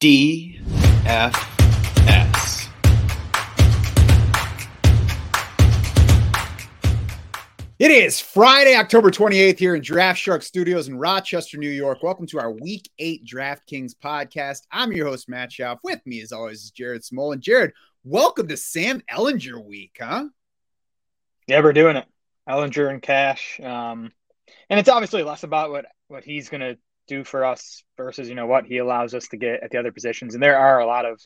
DFS. It is Friday, October 28th here in Draft Shark Studios in Rochester, New York. Welcome to our Week 8 DraftKings podcast. I'm your host, Matt Schauf. With me, as always, is Jared Small. And Jared, welcome to Sam Ehlinger week, huh? Yeah, we're doing it. Ehlinger and Cash. Um, and it's obviously less about what, what he's going to do for us versus, you know, what he allows us to get at the other positions. And there are a lot of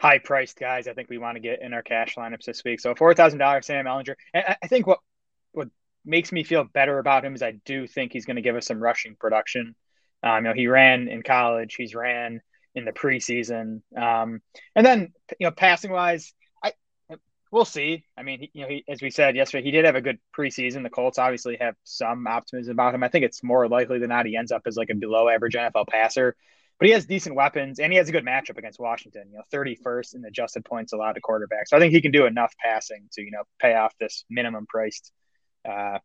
high priced guys I think we want to get in our cash lineups this week. So $4,000 Sam Ehlinger. And I think what, what makes me feel better about him is I do think he's going to give us some rushing production. Um, you know, he ran in college, he's ran in the preseason, um, and then you know, passing wise, we'll see. I mean, you know, he, as we said yesterday, he did have a good preseason. The Colts obviously have some optimism about him. I think it's more likely than not he ends up as like a below average NFL passer. But he has decent weapons and he has a good matchup against Washington. You know, 31st in adjusted points allowed to quarterback. So I think he can do enough passing to, you know, pay off this minimum priced uh,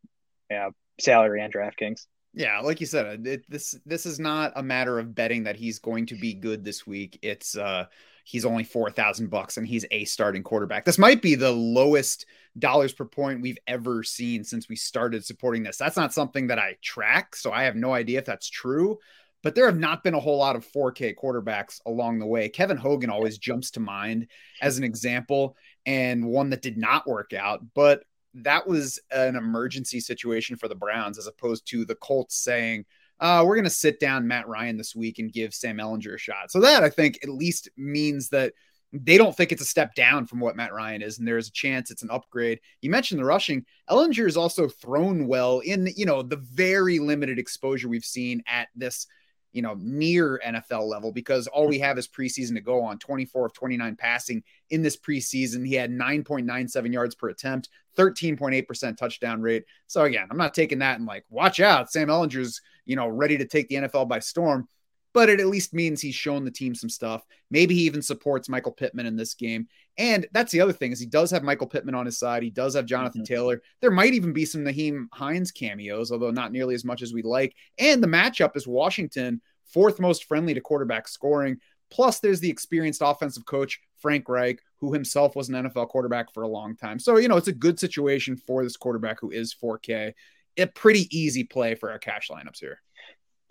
yeah, salary and DraftKings. Yeah, like you said, it, this this is not a matter of betting that he's going to be good this week. It's uh he's only four thousand bucks and he's a starting quarterback. This might be the lowest dollars per point we've ever seen since we started supporting this. That's not something that I track, so I have no idea if that's true. But there have not been a whole lot of 4K quarterbacks along the way. Kevin Hogan always jumps to mind as an example and one that did not work out. But that was an emergency situation for the Browns as opposed to the Colts saying, uh, we're going to sit down Matt Ryan this week and give Sam Ehlinger a shot. So that I think at least means that they don't think it's a step down from what Matt Ryan is, and there's a chance it's an upgrade. You mentioned the rushing. Ehlinger is also thrown well in, you know, the very limited exposure we've seen at this – you know, near NFL level because all we have is preseason to go on 24 of 29 passing in this preseason. He had 9.97 yards per attempt, 13.8% touchdown rate. So again, I'm not taking that and like, watch out. Sam Ehlinger's, you know, ready to take the NFL by storm, but it at least means he's shown the team some stuff. Maybe he even supports Michael Pittman in this game. And that's the other thing is he does have Michael Pittman on his side. He does have Jonathan mm-hmm. Taylor. There might even be some Nyheim Hines cameos, although not nearly as much as we'd like. And the matchup is Washington, fourth most friendly to quarterback scoring. Plus, there's the experienced offensive coach, Frank Reich, who himself was an NFL quarterback for a long time. So, you know, it's a good situation for this quarterback who is 4K. A pretty easy play for our cash lineups here.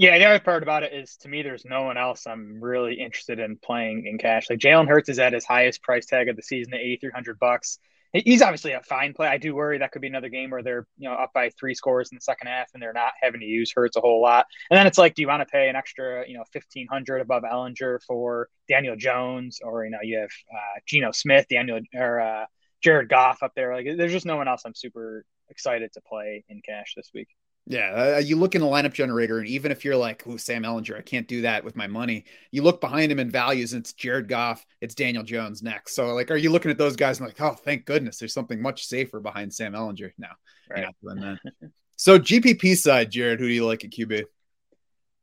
Yeah, the other part about it is to me, there's no one else I'm really interested in playing in cash. Like Jalen Hurts is at his highest price tag of the season at 8,300 bucks. He's obviously a fine play. I do worry that could be another game where they're you know up by three scores in the second half and they're not having to use Hurts a whole lot. And then it's like, do you want to pay an extra you know 1,500 above Ehlinger for Daniel Jones or you know you have uh, Geno Smith, Daniel or uh, Jared Goff up there? Like, there's just no one else I'm super excited to play in cash this week. Yeah, uh, you look in the lineup generator, and even if you're like, "Ooh, Sam Ehlinger, I can't do that with my money," you look behind him in values, and it's Jared Goff, it's Daniel Jones next. So, like, are you looking at those guys and like, "Oh, thank goodness, there's something much safer behind Sam Ehlinger"? No, right. doing that. so, GPP side, Jared, who do you like at QB?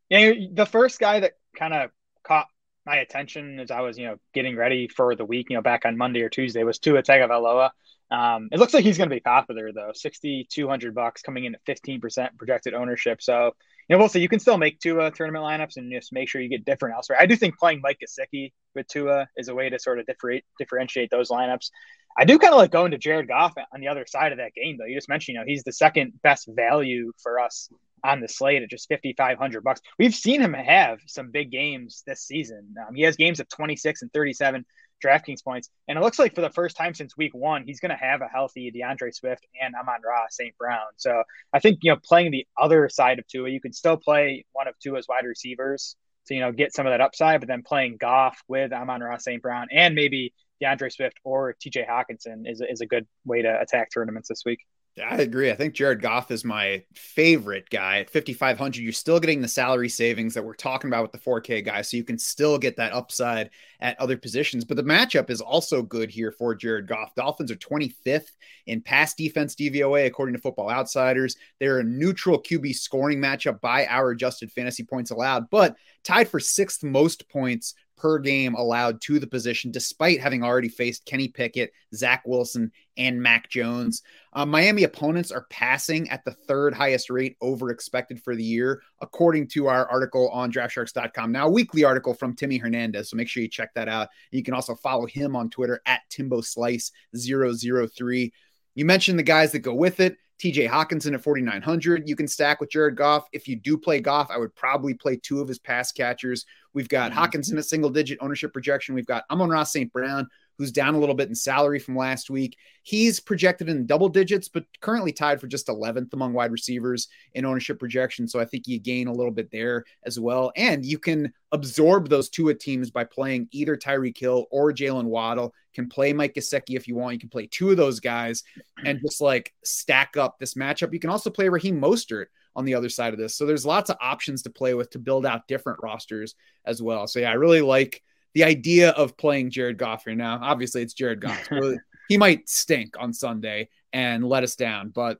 Yeah, the first guy that kind of caught my attention as I was, you know, getting ready for the week, you know, back on Monday or Tuesday was Tua Tagovailoa. Um, it looks like he's going to be popular though. Sixty two hundred bucks coming in at fifteen percent projected ownership. So you know we'll see. You can still make Tua tournament lineups and just make sure you get different elsewhere. I do think playing Mike Gesicki with Tua is a way to sort of differ- differentiate those lineups. I do kind of like going to Jared Goff on the other side of that game though. You just mentioned you know he's the second best value for us on the slate at just 5500 bucks. We've seen him have some big games this season. Um, he has games of 26 and 37 DraftKings points. And it looks like for the first time since week one, he's going to have a healthy DeAndre Swift and Amon-Ra St. Brown. So I think, you know, playing the other side of Tua, you can still play one of Tua's wide receivers to, you know, get some of that upside, but then playing Goff with Amon-Ra St. Brown and maybe DeAndre Swift or TJ Hockenson is, is a good way to attack tournaments this week. I agree. I think Jared Goff is my favorite guy at 5,500. You're still getting the salary savings that we're talking about with the 4K guy. So you can still get that upside at other positions. But the matchup is also good here for Jared Goff. Dolphins are 25th in pass defense DVOA, according to Football Outsiders. They're a neutral QB scoring matchup by our adjusted fantasy points allowed, but tied for sixth most points per game allowed to the position, despite having already faced Kenny Pickett, Zach Wilson, and Mac Jones. Uh, Miami opponents are passing at the third highest rate over expected for the year, according to our article on draftsharks.com. Now, a weekly article from Timmy Hernandez. So make sure you check that out. You can also follow him on Twitter at Timbo Slice 003. You mentioned the guys that go with it. TJ Hockenson at 4,900. You can stack with Jared Goff. If you do play Goff, I would probably play two of his pass catchers. We've got mm-hmm. Hockenson at single digit ownership projection. We've got Amon-Ra St. Brown, who's down a little bit in salary from last week. He's projected in double digits, but currently tied for just 11th among wide receivers in ownership projection. So I think you gain a little bit there as well. And you can absorb those two teams by playing either Tyreek Hill or Jalen Waddle. Can play Mike Gesicki if you want. You can play two of those guys and just like stack up this matchup. You can also play Raheem Mostert on the other side of this. So there's lots of options to play with to build out different rosters as well. So yeah, I really like the idea of playing Jared Goff here now. Obviously, it's Jared Goff. he might stink on Sunday and let us down, but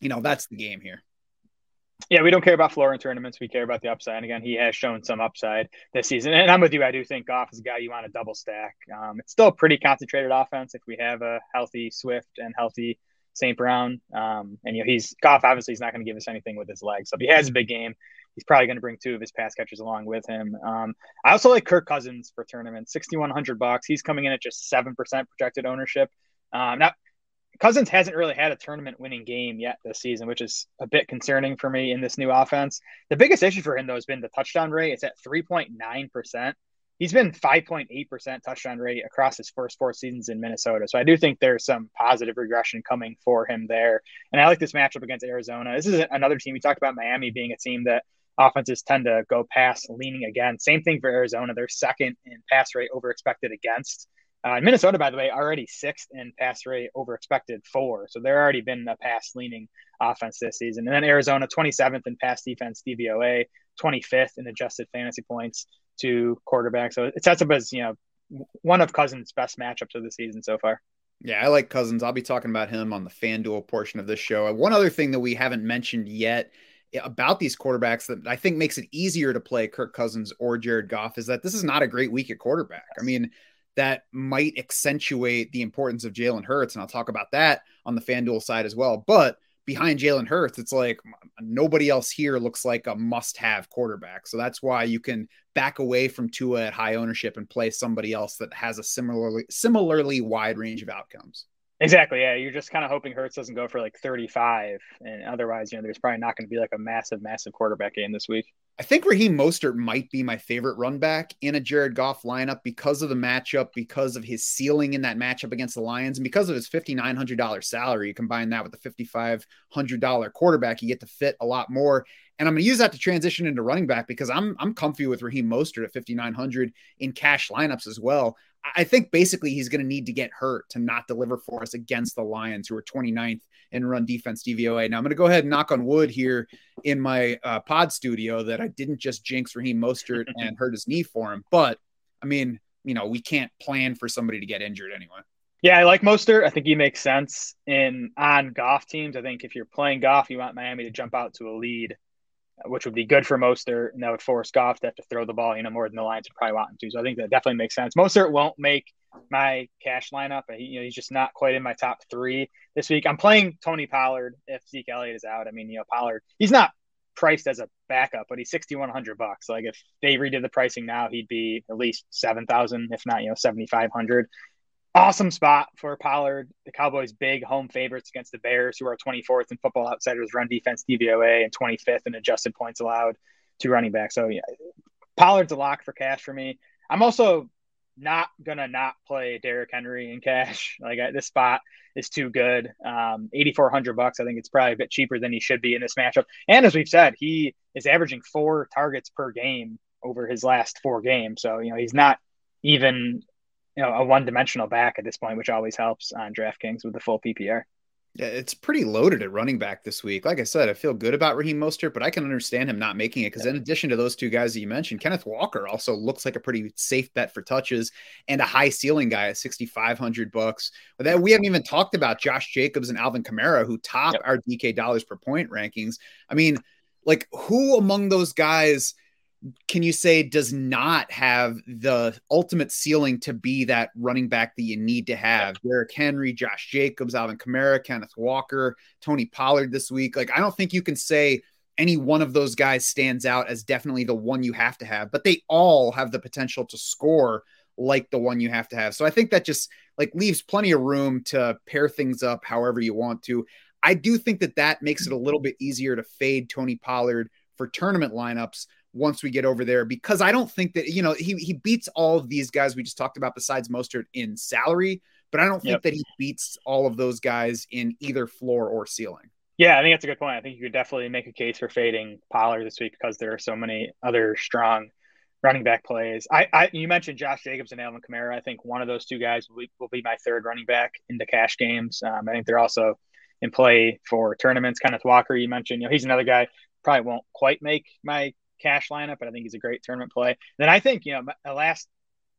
you know that's the game here. Yeah, we don't care about floor in tournaments. We care about the upside. And again, he has shown some upside this season. And I'm with you. I do think Goff is a guy you want to double stack. Um, it's still a pretty concentrated offense if we have a healthy Swift and healthy St. Brown. Um, and you know, he's Goff. Obviously, he's not going to give us anything with his legs. So if he has a big game, he's probably going to bring two of his pass catchers along with him. Um, I also like Kirk Cousins for tournament, sixty one hundred bucks. He's coming in at just seven percent projected ownership. Um, now, Cousins hasn't really had a tournament winning game yet this season, which is a bit concerning for me in this new offense. The biggest issue for him though has been the touchdown rate. It's at three point nine percent he's been 5.8% touchdown rate across his first four seasons in Minnesota. So I do think there's some positive regression coming for him there. And I like this matchup against Arizona. This is another team we talked about Miami being a team that offenses tend to go pass leaning again. Same thing for Arizona. They're second in pass rate over expected against. Uh, Minnesota, by the way, already sixth in pass rate over expected four. So they're already been a pass leaning offense this season. And then Arizona, 27th in pass defense DVOA, 25th in adjusted fantasy points to quarterback. So it sets up as, you know, one of Cousins' best matchups of the season so far. Yeah, I like Cousins. I'll be talking about him on the FanDuel portion of this show. One other thing that we haven't mentioned yet about these quarterbacks that I think makes it easier to play Kirk Cousins or Jared Goff is that this is not a great week at quarterback. I mean, that might accentuate the importance of Jalen Hurts, and I'll talk about that on the FanDuel side as well. But behind Jalen Hurts, it's like nobody else here looks like a must have quarterback. So that's why you can back away from Tua at high ownership and play somebody else that has a similarly similarly wide range of outcomes. Exactly. Yeah. You're just kind of hoping Hurts doesn't go for like 35. And otherwise, you know, there's probably not going to be like a massive, massive quarterback game this week. I think Raheem Mostert might be my favorite run back in a Jared Goff lineup because of the matchup, because of his ceiling in that matchup against the Lions, and because of his $5,900 salary. You combine that with the $5,500 quarterback, you get to fit a lot more. And I'm going to use that to transition into running back because I'm I'm comfy with Raheem Mostert at 5,900 in cash lineups as well. I think basically he's going to need to get hurt to not deliver for us against the Lions, who are 29th in run defense DVOA. Now I'm going to go ahead and knock on wood here in my uh, pod studio that I didn't just jinx Raheem Mostert and hurt his knee for him. But I mean, you know, we can't plan for somebody to get injured anyway. Yeah, I like Mostert. I think he makes sense in on Goff teams. I think if you're playing Goff, you want Miami to jump out to a lead which would be good for Mostert, and that would force Goff to have to throw the ball, you know, more than the Lions would probably want him to. So I think that definitely makes sense. Mostert won't make my cash lineup. He, you know, he's just not quite in my top three this week. I'm playing Tony Pollard if Zeke Elliott is out. I mean, you know, Pollard, he's not priced as a backup, but he's 6,100 bucks. Like if they redid the pricing now, he'd be at least 7,000, if not, you know, 7,500 awesome spot for Pollard. The Cowboys' big home favorites against the Bears, who are 24th in Football Outsiders run defense DVOA and 25th in adjusted points allowed to running back. So yeah, Pollard's a lock for cash for me. I'm also not gonna not play Derrick Henry in cash. Like this spot is too good. Um, 8,400 bucks. I think it's probably a bit cheaper than he should be in this matchup. And as we've said, he is averaging four targets per game over his last four games. So you know he's not even you know a one dimensional back at this point, which always helps on DraftKings with the full PPR. Yeah, it's pretty loaded at running back this week. Like I said, I feel good about Raheem Mostert, but I can understand him not making it because, in addition to those two guys that you mentioned, Kenneth Walker also looks like a pretty safe bet for touches and a high ceiling guy at sixty five hundred bucks. But that we haven't even talked about Josh Jacobs and Alvin Kamara, who top yep. our DK dollars per point rankings. I mean, like who among those guys? Can you say does not have the ultimate ceiling to be that running back that you need to have? Derrick Henry, Josh Jacobs, Alvin Kamara, Kenneth Walker, Tony Pollard this week. Like, I don't think you can say any one of those guys stands out as definitely the one you have to have, but they all have the potential to score like the one you have to have. So I think that just like leaves plenty of room to pair things up however you want to. I do think that that makes it a little bit easier to fade Tony Pollard for tournament lineups once we get over there because I don't think that you know he he beats all of these guys we just talked about besides Mostert in salary, but I don't think yep. that he beats all of those guys in either floor or ceiling. Yeah, I think that's a good point. I think you could definitely make a case for fading Pollard this week because there are so many other strong running back plays. I, I you mentioned Josh Jacobs and Alvin Kamara. I think one of those two guys will be, will be my third running back in the cash games. Um, I think they're also in play for tournaments. Kenneth Walker, you mentioned, you know, he's another guy probably won't quite make my cash lineup, but I think he's a great tournament play. And then I think, you know, the last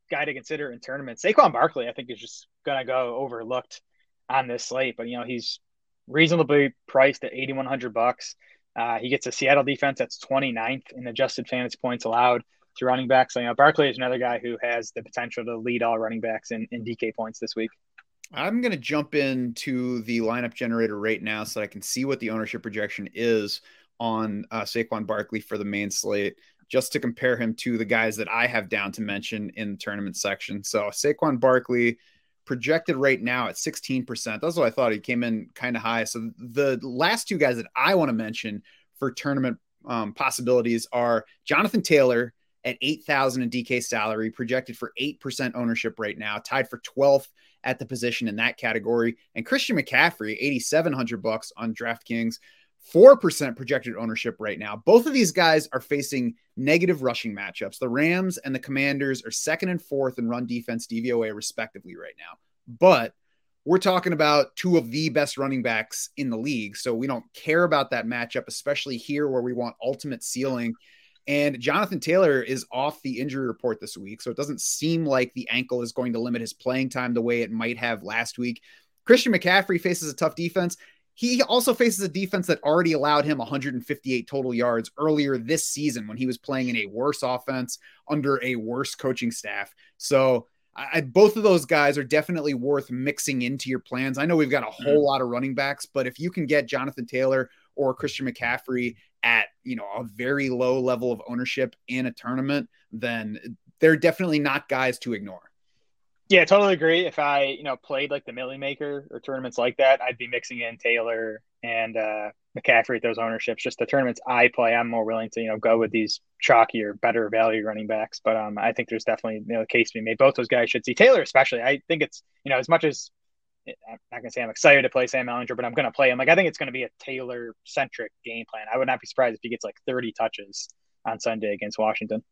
guy to consider in tournaments, Saquon Barkley, I think is just to go overlooked on this slate, but you know, he's reasonably priced at 8,100 bucks. Uh, he gets a Seattle defense that's 29th in adjusted fantasy points allowed to running backs. So, you know, Barkley is another guy who has the potential to lead all running backs in, in DK points this week. I'm going to jump into the lineup generator right now so that I can see what the ownership projection is on uh, Saquon Barkley for the main slate, just to compare him to the guys that I have down to mention in the tournament section. So Saquon Barkley projected right now at 16%. That's what I thought. He came in kind of high. So the last two guys that I want to mention for tournament um, possibilities are Jonathan Taylor at 8,000 in DK salary, projected for 8% ownership right now, tied for 12th at the position in that category. And Christian McCaffrey, 8,700 bucks on DraftKings, 4% projected ownership right now. Both of these guys are facing negative rushing matchups. The Rams and the Commanders are second and fourth in run defense DVOA, respectively, right now. But we're talking about two of the best running backs in the league. So we don't care about that matchup, especially here where we want ultimate ceiling. And Jonathan Taylor is off the injury report this week. So it doesn't seem like the ankle is going to limit his playing time the way it might have last week. Christian McCaffrey faces a tough defense. He also faces a defense that already allowed him 158 total yards earlier this season when he was playing in a worse offense under a worse coaching staff. So I, both of those guys are definitely worth mixing into your plans. I know we've got a whole mm-hmm. lot of running backs, but if you can get Jonathan Taylor or Christian McCaffrey at you know a very low level of ownership in a tournament, then they're definitely not guys to ignore. Yeah, totally agree. If I, you know, played like the Milly Maker or tournaments like that, I'd be mixing in Taylor and uh, McCaffrey at those ownerships. Just the tournaments I play, I'm more willing to, you know, go with these chalkier, better value running backs. But um, I think there's definitely you know, a case to be made. Both those guys should see Taylor, especially. I think it's, you know, as much as I'm not gonna say I'm excited to play Sam Ehlinger, but I'm gonna play him. Like I think it's gonna be a Taylor centric game plan. I would not be surprised if he gets like 30 touches on Sunday against Washington.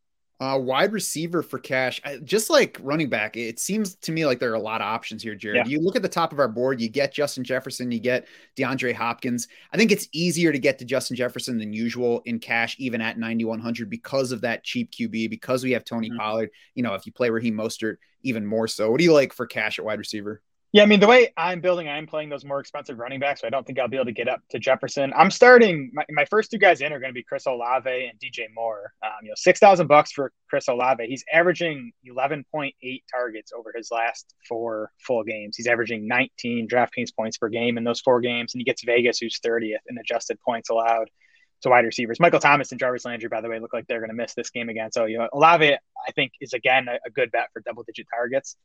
Uh, wide receiver for cash, just like running back, it seems to me like there are a lot of options here, Jared. Yeah. You look at the top of our board, you get Justin Jefferson, you get DeAndre Hopkins. I think it's easier to get to Justin Jefferson than usual in cash, even at 9,100 because of that cheap QB, because we have Tony mm-hmm. Pollard. You know, if you play Raheem Mostert, even more so. What do you like for cash at wide receiver? Yeah, I mean the way I'm building, I'm playing those more expensive running backs, so I don't think I'll be able to get up to Jefferson. I'm starting my, my first two guys in are going to be Chris Olave and DJ Moore. Um, you know, six thousand bucks for Chris Olave. He's averaging 11.8 targets over his last four full games. He's averaging 19 DraftKings points per game in those four games, and he gets Vegas, who's 30th in adjusted points allowed to wide receivers. Michael Thomas and Jarvis Landry, by the way, look like they're going to miss this game again. So you know, Olave, I think, is again a, a good bet for double digit targets.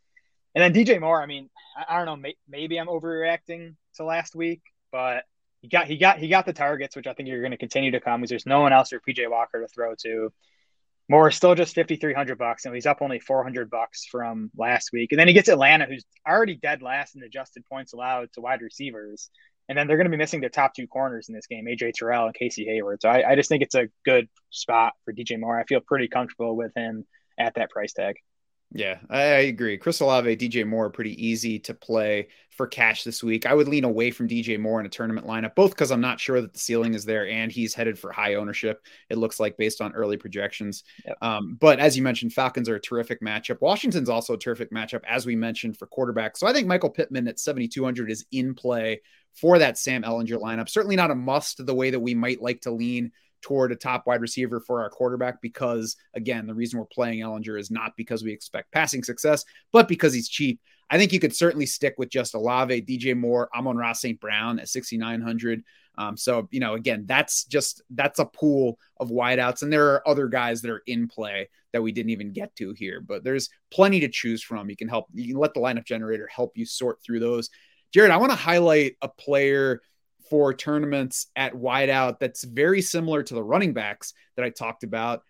And then DJ Moore, I mean, I, I don't know, may, maybe I'm overreacting to last week, but he got he got he got the targets, which I think you're going to continue to come because there's no one else for PJ Walker to throw to. Moore is still just 5,300 bucks, and he's up only 400 bucks from last week. And then he gets Atlanta, who's already dead last in adjusted points allowed to wide receivers. And then they're going to be missing their top two corners in this game, AJ Terrell and Casey Hayward. So I, I just think it's a good spot for DJ Moore. I feel pretty comfortable with him at that price tag. Yeah, I, agree. Chris Olave, DJ Moore, are pretty easy to play for cash this week. I would lean away from DJ Moore in a tournament lineup, both because I'm not sure that the ceiling is there and he's headed for high ownership. It looks like based on early projections. Yep. Um, but as you mentioned, Falcons are a terrific matchup. Washington's also a terrific matchup, as we mentioned for quarterback. So I think Michael Pittman at 7,200 is in play for that Sam Ehlinger lineup. Certainly not a must the way that we might like to lean toward a top wide receiver for our quarterback because, again, the reason we're playing Ehlinger is not because we expect passing success, but because he's cheap. I think you could certainly stick with just Olave, DJ Moore, Amon-Ra St. Brown at 6,900. Um, so, you know, again, that's just that's a pool of wideouts. And there are other guys that are in play that we didn't even get to here, but there's plenty to choose from. You can help, you can let the lineup generator help you sort through those. Jared, I want to highlight a player for tournaments at wideout that's very similar to the running backs that I talked about.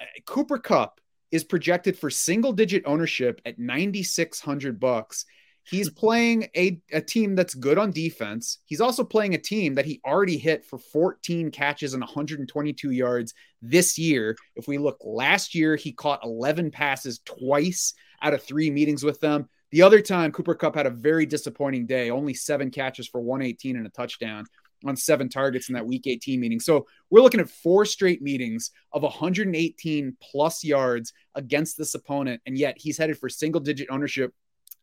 Uh, Cooper Kupp is projected for single digit ownership at 9600 bucks. He's playing a, a team that's good on defense. He's also playing a team that he already hit for 14 catches and 122 yards this year. If we look last year, he caught 11 passes twice out of three meetings with them. The other time, Cooper Kupp had a very disappointing day, only seven catches for 118 and a touchdown on seven targets in that week 18 meeting. So we're looking at four straight meetings of 118 plus yards against this opponent. And yet he's headed for single digit ownership.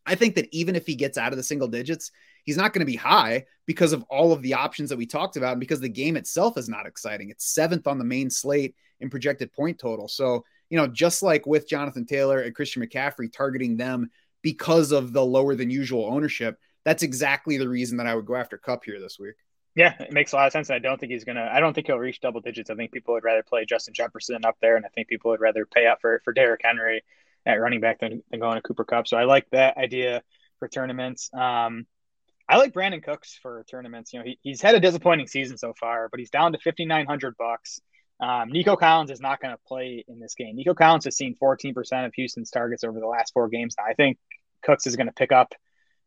I think that even if he gets out of the single digits, he's not going to be high because of all of the options that we talked about and because the game itself is not exciting. It's seventh on the main slate in projected point total. So, you know, just like with Jonathan Taylor and Christian McCaffrey targeting them because of the lower than usual ownership, that's exactly the reason that I would go after Kupp here this week. Yeah, it makes a lot of sense. And I don't think he's gonna. I don't think he'll reach double digits. I think people would rather play Justin Jefferson up there, and I think people would rather pay up for for Derrick Henry at running back than, than going to Cooper Kupp. So I like that idea for tournaments. Um, I like Brandin Cooks for tournaments. You know, he, he's had a disappointing season so far, but he's down to fifty nine hundred bucks. Um, Nico Collins is not going to play in this game. Nico Collins has seen 14% of Houston's targets over the last four games. Now, I think Cooks is going to pick up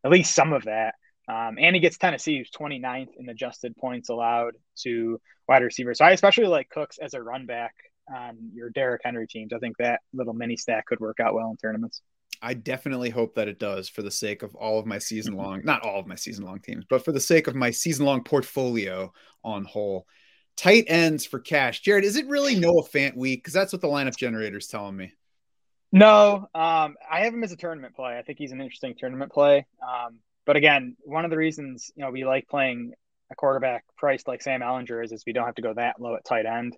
at least some of that. Um, and he gets Tennessee, who's 29th in adjusted points allowed to wide receivers. So I especially like Cooks as a run back on your Derrick Henry teams. I think that little mini stack could work out well in tournaments. I definitely hope that it does for the sake of all of my season long, not all of my season long teams, but for the sake of my season long portfolio on whole. Tight ends for cash. Jared, is it really Noah Fant week? Because that's what the lineup generator is telling me. No, um, I have him as a tournament play. I think he's an interesting tournament play. Um, but again, one of the reasons you know we like playing a quarterback priced like Sam Ehlinger is, is we don't have to go that low at tight end.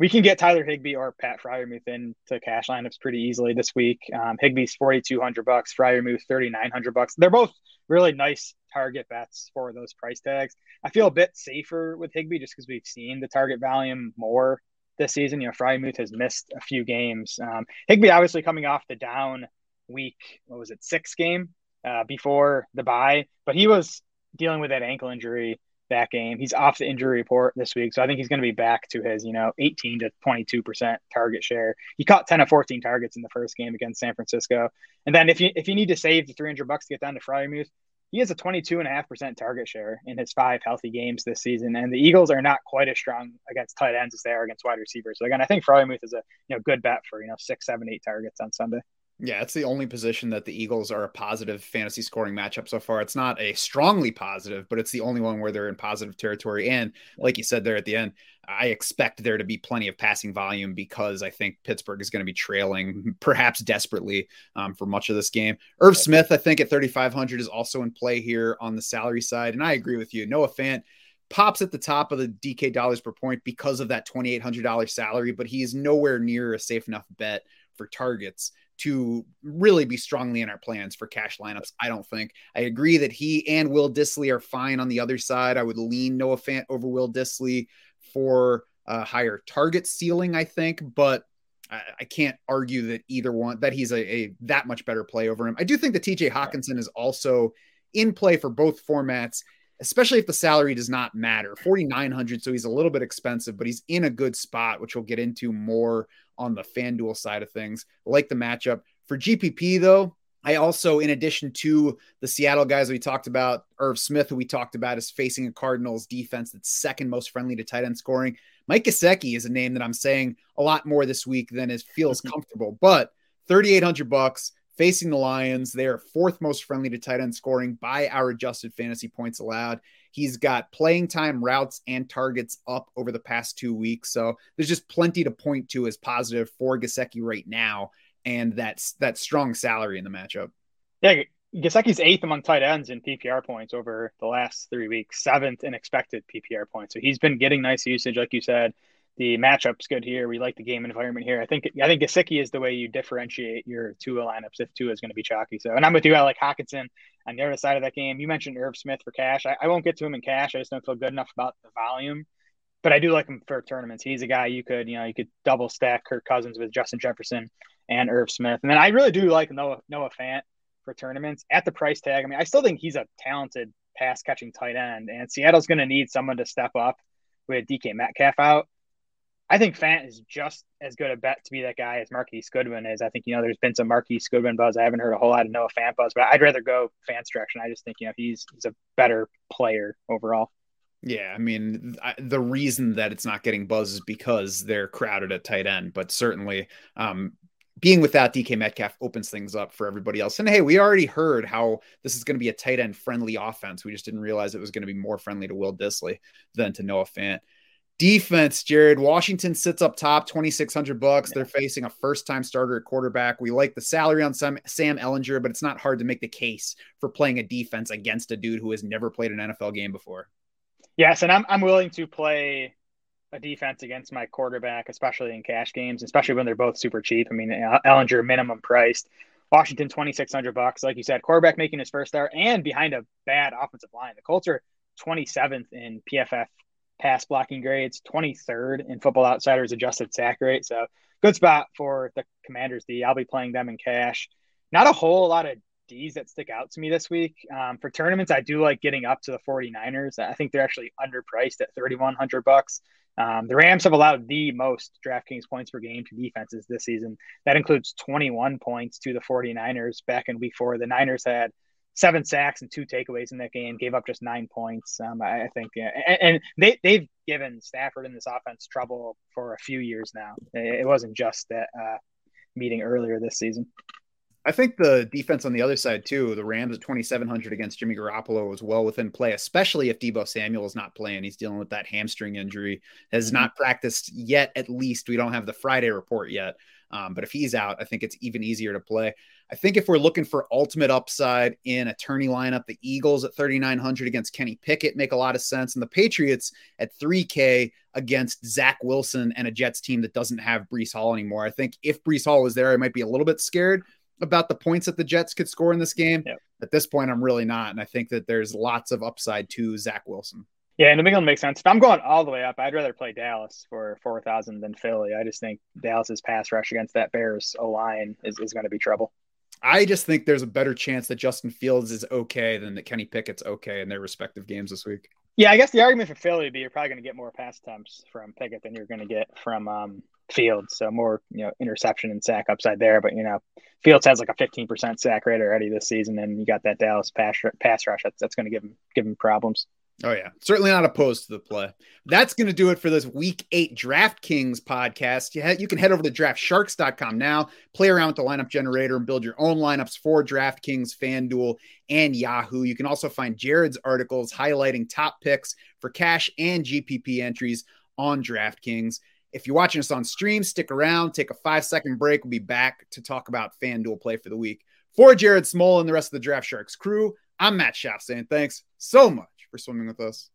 We can get Tyler Higbee or Pat Freiermuth into cash lineups pretty easily this week. Um, Higbee's forty two hundred bucks, Freiermuth thirty nine hundred bucks. They're both really nice target bets for those price tags. I feel a bit safer with Higbee just because we've seen the target volume more this season. You know, Freiermuth has missed a few games. Um, Higbee obviously coming off the down week. What was it? Six game uh, before the bye, but he was dealing with that ankle injury that game. He's off the injury report this week, so I think he's going to be back to his, you know, 18 to 22 percent target share. He caught 10 of 14 targets in the first game against San Francisco, and then if you if you need to save the 300 bucks to get down to Freiermuth, he has a 22.5% target share in his five healthy games this season. And the Eagles are not quite as strong against tight ends as they are against wide receivers. So again, I think Freiermuth is a you know good bet for you know six, seven, eight targets on Sunday. Yeah, it's the only position that the Eagles are a positive fantasy scoring matchup so far. It's not a strongly positive, but it's the only one where they're in positive territory. And like you said there at the end, I expect there to be plenty of passing volume because I think Pittsburgh is going to be trailing, perhaps desperately, um, for much of this game. Irv Smith, I think at 3,500 is also in play here on the salary side. And I agree with you. Noah Fant pops at the top of the DK dollars per point because of that $2,800 salary, but he's nowhere near a safe enough bet for targets to really be strongly in our plans for cash lineups. I don't think. I agree that he and Will Dissly are fine on the other side. I would lean Noah Fant over Will Dissly for a higher target ceiling, I think, but I, I can't argue that either one that he's a, a, that much better play over him. I do think that TJ Hockenson is also in play for both formats especially if the salary does not matter. 4900 so he's a little bit expensive, but he's in a good spot, which we'll get into more on the FanDuel side of things. Like the matchup. For GPP though, I also, in addition to the Seattle guys we talked about, Irv Smith, who we talked about, is facing a Cardinals defense that's second most friendly to tight end scoring. Mike Gesicki is a name that I'm saying a lot more this week than is feels mm-hmm. comfortable, but 3,800 bucks facing the Lions. They are fourth most friendly to tight end scoring by our adjusted fantasy points allowed. He's got playing time, routes, and targets up over the past two weeks. So there's just plenty to point to as positive for Gesicki right now, and that's that strong salary in the matchup. Yeah, Gesicki's eighth among tight ends in PPR points over the last three weeks, seventh in expected PPR points. So he's been getting nice usage, like you said. the matchup's good here. We like the game environment here. I think I think Gesicki is the way you differentiate your Tua lineups if Tua is going to be chalky. So, and I'm with you. I like Hockenson on the other side of that game. You mentioned Irv Smith for cash. I, I won't get to him in cash. I just don't feel good enough about the volume. But I do like him for tournaments. He's a guy you could, you know, you could double stack Kirk Cousins with Justin Jefferson and Irv Smith. And then I really do like Noah Noah Fant for tournaments at the price tag. I mean, I still think he's a talented pass catching tight end, and Seattle's going to need someone to step up with DK Metcalf out. I think Fant is just as good a bet to be that guy as Marquise Goodwin is. I think, you know, there's been some Marquise Goodwin buzz. I haven't heard a whole lot of Noah Fant buzz, but I'd rather go Fant's direction. I just think, you know, he's he's a better player overall. Yeah, I mean, I, the reason that it's not getting buzz is because they're crowded at tight end, but certainly um, being without DK Metcalf opens things up for everybody else. And hey, we already heard how this is going to be a tight end friendly offense. We just didn't realize it was going to be more friendly to Will Dissly than to Noah Fant. Defense, Jared Washington sits up top, twenty six hundred bucks. They're facing a first time starter at quarterback. We like the salary on Sam, Sam Ehlinger, but it's not hard to make the case for playing a defense against a dude who has never played an NFL game before. Yes, and I'm I'm willing to play a defense against my quarterback, especially in cash games, especially when they're both super cheap. I mean, Ehlinger minimum priced, Washington twenty six hundred bucks, like you said, quarterback making his first start and behind a bad offensive line. The Colts are twenty seventh in PFF pass blocking grades, 23rd in Football Outsiders adjusted sack rate. So good spot for the Commanders D. I'll be playing them in cash. Not a whole lot of D's that stick out to me this week. Um, for tournaments, I do like getting up to the 49ers. I think they're actually underpriced at 3,100 bucks. Um, the Rams have allowed the most DraftKings points per game to defenses this season. That includes 21 points to the 49ers back in week four. The Niners had seven sacks and two takeaways in that game, gave up just nine points. Um, I, I, think, yeah. and, and, they, they've given Stafford in this offense trouble for a few years now. It, wasn't just that uh, meeting earlier this season. I think the defense on the other side too, the Rams at 2,700 against Jimmy Garoppolo is well within play, especially if Deebo Samuel is not playing. He's dealing with that hamstring injury, has mm-hmm. not practiced yet. At least we don't have the Friday report yet. Um, but if he's out, I think it's even easier to play. I think if we're looking for ultimate upside in a tourney lineup, the Eagles at 3,900 against Kenny Pickett make a lot of sense. And the Patriots at 3K against Zach Wilson and a Jets team that doesn't have Breece Hall anymore. I think if Breece Hall was there, I might be a little bit scared about the points that the Jets could score in this game. Yep. At this point, I'm really not. And I think that there's lots of upside to Zach Wilson. Yeah, and New England makes sense. If I'm going all the way up, I'd rather play Dallas for four thousand than Philly. I just think Dallas's pass rush against that Bears line is, is going to be trouble. I just think there's a better chance that Justin Fields is okay than that Kenny Pickett's okay in their respective games this week. Yeah, I guess the argument for Philly would be you're probably going to get more pass attempts from Pickett than you're going to get from um, Fields. So more, you know, interception and sack upside there. But you know, Fields has like a 15% sack rate already this season, and you got that Dallas pass pass rush. That's, that's going to give him give him problems. Oh yeah, certainly not opposed to the play. That's going to do it for this Week Eight DraftKings podcast. You, can head over to DraftSharks.com now, play around with the lineup generator, and build your own lineups for DraftKings, FanDuel, and Yahoo. You can also find Jared's articles highlighting top picks for cash and GPP entries on DraftKings. If you're watching us on stream, stick around, take a five second break. We'll be back to talk about FanDuel play for the week. For Jared Small and the rest of the Draft Sharks crew, I'm Matt Schauf saying thanks so much for swimming with us.